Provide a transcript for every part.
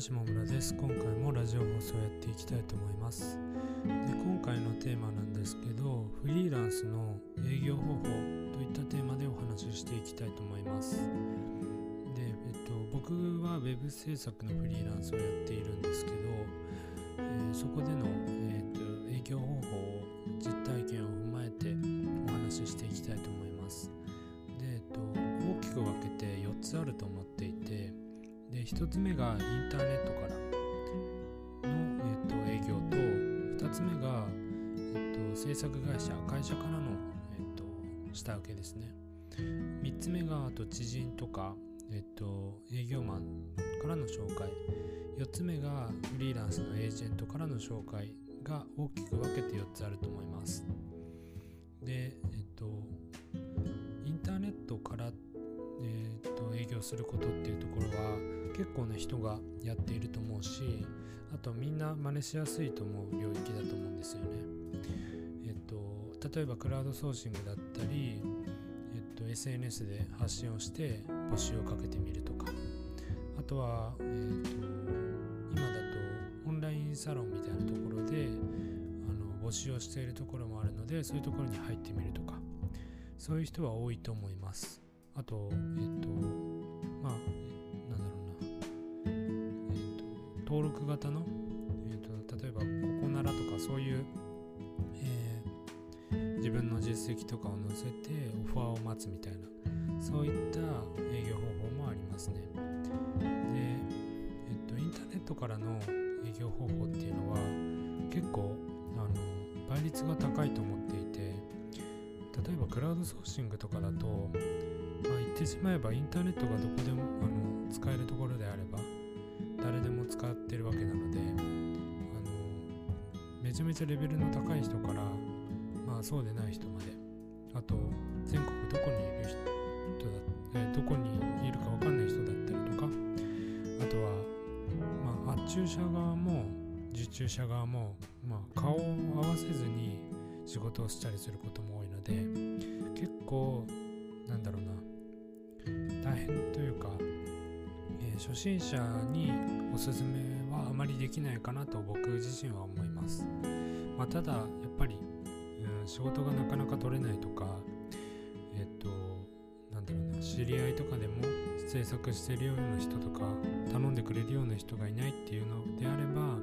ちは下村です。今回もラジオ放送やっていきたいと思います。で今回のテーマなんですけどフリーランスの営業方法といったテーマでお話ししていきたいと思います。で、えっと、僕は web 制作のフリーランスをやっているんですけど、えー、そこでの、えっと、営業方法を実体験を踏まえてお話ししていきたいと思います。で、えっと、大きく分けて4つあると思1つ目がインターネットからの、えっと、営業と2つ目が、えっと、制作会社会社からの、えっと、下請けですね。3つ目があと知人とか、えっと、営業マンからの紹介。4つ目がフリーランスのエージェントからの紹介が大きく分けて4つあると思います。でえっとインターネットからってえー、と営業することっていうところは結構な人がやっていると思うしあとみんな真似しやすいと思う領域だと思うんですよね。えっ、と例えばクラウドソーシングだったり、えっ、と SNS で発信をして募集をかけてみるとかあとは、えっと今だとオンラインサロンみたいなところであの募集をしているところもあるのでそういうところに入ってみるとかそういう人は多いと思います。あと、えっ、と、まあ、なんだろうな、えっ、と、登録型の、えっ、と、例えば、ここならとか、そういう、えー、自分の実績とかを載せて、オファーを待つみたいな、そういった営業方法もありますね。で、えっ、と、インターネットからの営業方法っていうのは、結構、あの、倍率が高いと思っていて、例えばクラウドソーシングとかだと、まあ、言ってしまえばインターネットがどこでもあの使えるところであれば誰でも使ってるわけなのであのめちゃめちゃレベルの高い人からまあそうでない人まであと全国どこにいる人だ、えどこにいるか分かんない人だったりとかあとは、まあ、発注者側も受注者側も、まあ、顔を合わせずに仕事をしたりすることも多いので結構なんだろうな変というか、えー、初心者におすすめはあまりできないかなと僕自身は思います、まあ、ただやっぱり、うん、仕事がなかなか取れないとかえっ、となんだろうな知り合いとかでも制作してるような人とか頼んでくれるような人がいないっていうのであれば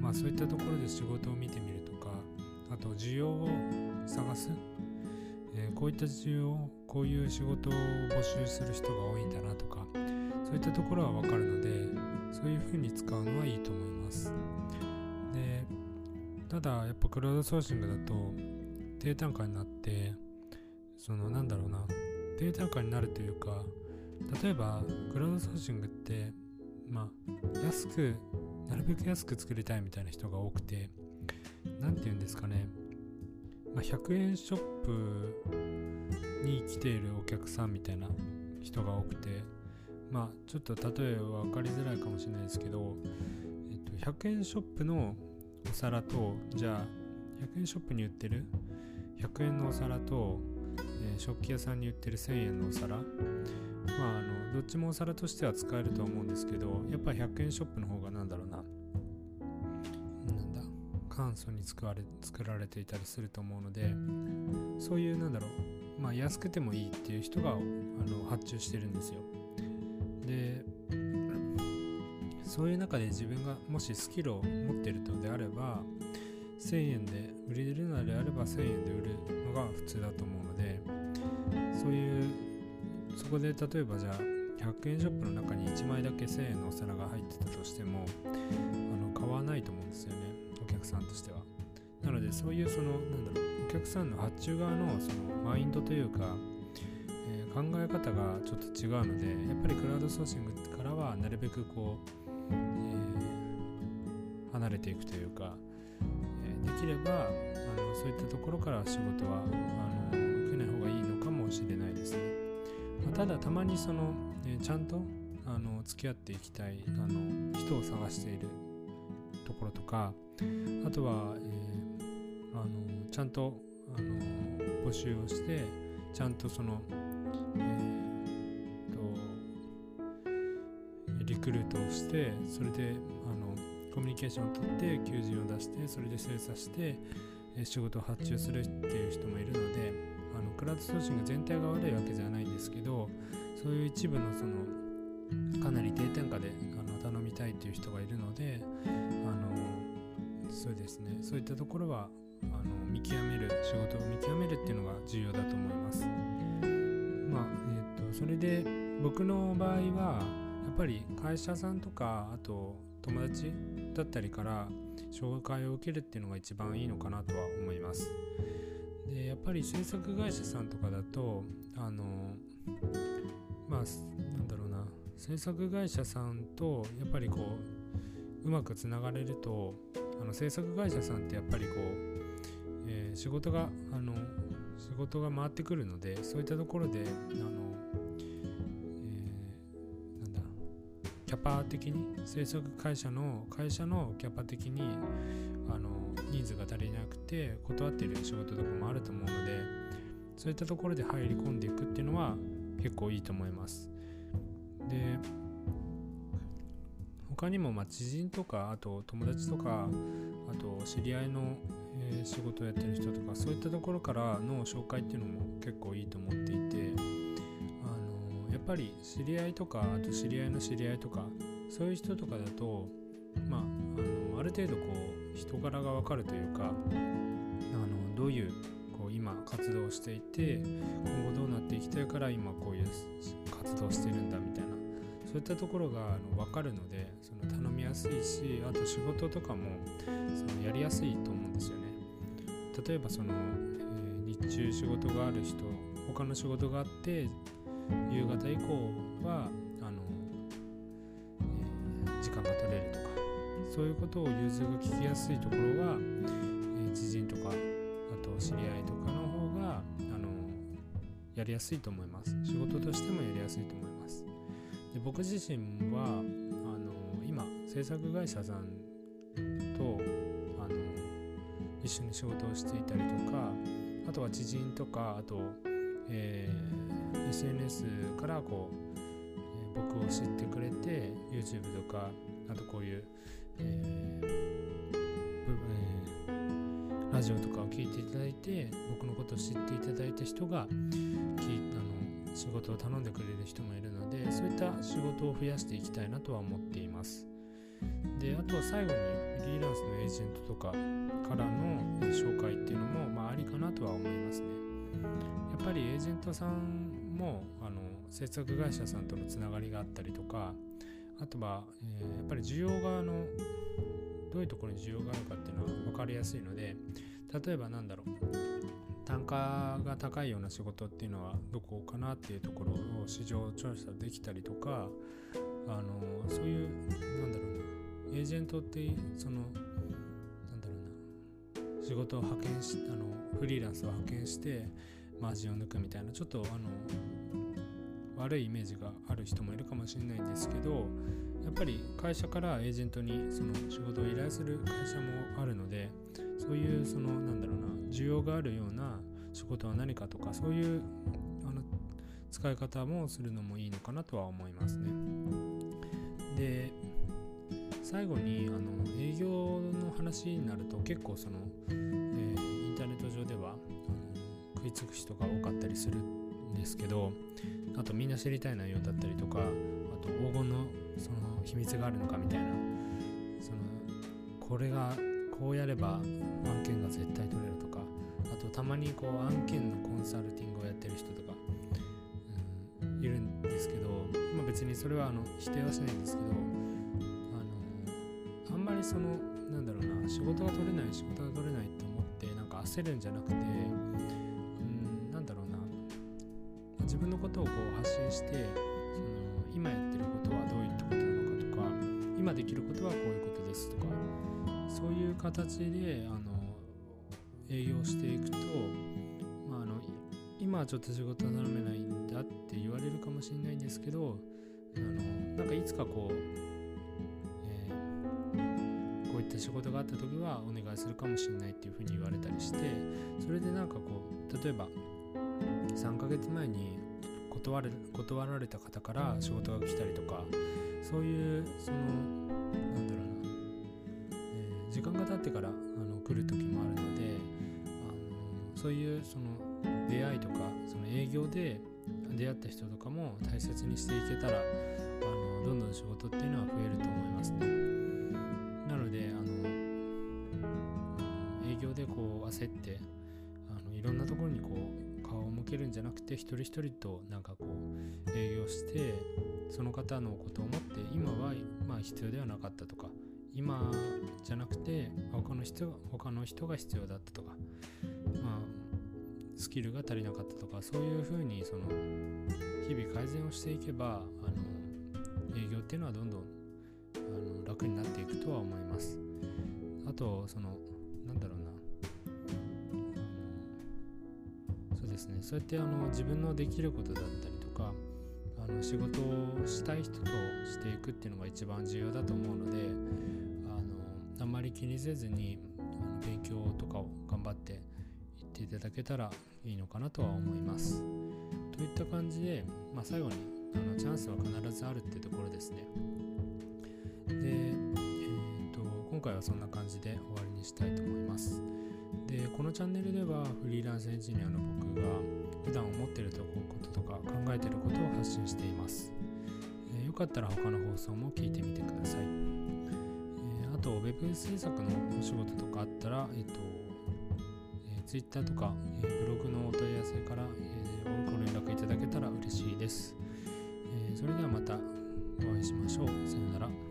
まあそういったところで仕事を見てみるとかあと需要を探す。えー、こういった需要をこういう仕事を募集する人が多いんだなとかそういったところは分かるのでそういうふうに使うのはいいと思います。でただやっぱクラウドソーシングだと低単価になってそのなんだろうな低単価になるというか例えばクラウドソーシングってまあ安くなるべく安く作りたいみたいな人が多くて何て言うんですかねまあ、100円ショップに来ているお客さんみたいな人が多くてまあちょっと例えば分かりづらいかもしれないですけど、えっと、100円ショップのお皿とじゃあ100円ショップに売ってる100円のお皿と、えー、食器屋さんに売ってる1000円のお皿。まああのどっちもお皿としては使えると思うんですけどやっぱ100円ショップの方がなんだろ簡素に作られ作られていたりすると思うのでそういうなんだろうまあ安くてもいいっていう人があの発注してるんですよ。でそういう中で自分がもしスキルを持ってるのであれば1000円で売れるのであれば1000円で売るのが普通だと思うのでそういうそこで例えばじゃあ100円ショップの中に1枚だけ1000円のお皿が入ってたとしてもあの買わないと思うんですよね。さんとしては。なのでそういうそのなんだろうお客さんの発注側のそのマインドというか、えー、考え方がちょっと違うのでやっぱりクラウドソーシングからはなるべくこう、えー、離れていくというか、えー、できればあのそういったところから仕事はあの受けない方がいいのかもしれないですね、まあ、ただたまにその、えちゃんとあの付き合っていきたいあの人を探しているところとかあとは、えー、あのちゃんとあの募集をしてちゃんとその、えー、とリクルートをしてそれであのコミュニケーションを取って求人を出してそれで精査して仕事を発注するっていう人もいるのであのクラウドソーシング全体が悪いわけじゃないんですけどそういう一部のそのかなり低点下であの頼みたいっていう人がいるのであのそうですねそういったところはあの見極める仕事を見極めるっていうのが重要だと思います。まあえーと、とそれで僕の場合はやっぱり会社さんとかあと友達だったりから紹介を受けるっていうのが一番いいのかなとは思います。でやっぱり制作会社さんとかだとあのまあなんだろうな制作会社さんとやっぱりこううまくつながれるとあの制作会社さんってやっぱりこう、えー、仕事があの仕事が回ってくるのでそういったところであのえ、なんだキャパ的に制作会社の会社のキャパ的にあの人数が足りなくて断っている仕事とかもあると思うのでそういったところで入り込んでいくっていうのは結構いいと思います。で他にもま知人とかあと友達とかあと知り合いの、え、仕事をやってる人とかそういったところからの紹介っていうのも結構いいと思っていてあのやっぱり知り合いとかあと知り合いの知り合いとかそういう人とかだとまああのある程度こう人柄が分かるというかあのどういうこう今活動していて今後どうなっていきたいから今こういう活動してるんだみたいなそういったところがあの分かるのでその頼みやすいしあと仕事とかもそのやりやすいと思うんですよね。例えばその、えー、日中仕事がある人他の仕事があって夕方以降はあの、えー、時間が取れるとかそういうことを融通が聞きやすいところは、えー、知人とかあと知り合いとかの方があのやりやすいと思います仕事としてもやりやすいと思います僕自身はあの今制作会社さんとあの一緒に仕事をしていたりとかあとは知人とかあと、えー SNS からこう、えー、僕を知ってくれて YouTube とかあとこういう、えーえー、ラジオとかを聞いていただいて僕のことを知っていただいた人がきあの仕事を頼んでくれる人もいるのでそういった仕事を増やしていきたいなとは思っています。であとは最後にフリーランスのエージェントとかからの紹介っていうのも、まあ、ありかなとは思いますね。やっぱりエージェントさんもあの制作会社さんとのつながりがあったりとかあとは、えー、やっぱり需要側のどういうところに需要があるかっていうのは分かりやすいので例えばなんだろう。単価が高いような仕事っていうのはどこかなっていうところを市場調査できたりとかあのそういうなんだろうな。エージェントってそのなんだろうな。仕事を派遣しあのフリーランスを派遣してマージンを抜くみたいなちょっとあの悪いイメージがある人もいるかもしれないんですけどやっぱり会社からエージェントにその仕事を依頼する会社もあるのでそういうそのなんだろうな需要があるような仕事は何かとかそういうあの使い方もするのもいいのかなとは思いますね。で最後にあの営業の話になると結構その、えー、インターネット上では食いつく人が多かったりするですけどあとみんな知りたい内容だったりとかあと黄金のその秘密があるのかみたいなそのこれがこうやれば案件が絶対取れるとかあとたまにこう案件のコンサルティングをやってる人とか、うん、いるんですけど、まあ、別にそれはあの否定はしないんですけどあのあんまりそのなんだろうな仕事が取れない仕事が取れないって思ってなんか焦るんじゃなくて自分のことをこう発信してその今やってることはどういったことなのかとか今できることはこういうことですとかそういう形であの営業していくと、まあ、あの今はちょっと仕事は頼めないんだって言われるかもしれないんですけどあのなんかいつかこう、えー、こういった仕事があった時はお願いするかもしれないっていうふうに言われたりしてそれでなんかこう例えば3ヶ月前に断れ断られた方から仕事が来たりとかそういうそのなんだろうな、えー、時間が経ってからあの来る時もあるのであのそういうその出会いとかその営業で出会った人とかも大切にしていけたらあのどんどん仕事っていうのは増えると思いますねけるんじゃなくて一人一人となんかこう営業してその方のことを思って今はまあ必要ではなかったとか今じゃなくて他の人他の人が必要だったとかまあスキルが足りなかったとかそういうふうにその日々改善をしていけばあの営業っていうのはどんどんあの楽になっていくとは思います。あとそのですねそうやってあの自分のできることだったりとかあの仕事をしたい人としていくっていうのが一番重要だと思うのであのあんまり気にせずにあの勉強とかを頑張っていっていただけたらいいのかなとは思います。といった感じで、まあ、最後にあのチャンスは必ずあるってところですね。で、えーと、今回はそんな感じで終わりにしたいと思います。でこのチャンネルではフリーランスエンジニアの僕が普段思っていることとか考えていることを発信しています、えー、よかったら他の放送も聞いてみてください、えー、あと Web 制作のお仕事とかあったら、えっ、ー、とえー、Twitter とか、え、ブログのお問い合わせから、えー、ご連絡いただけたら嬉しいです、え、それではまたお会いしましょう。さよなら。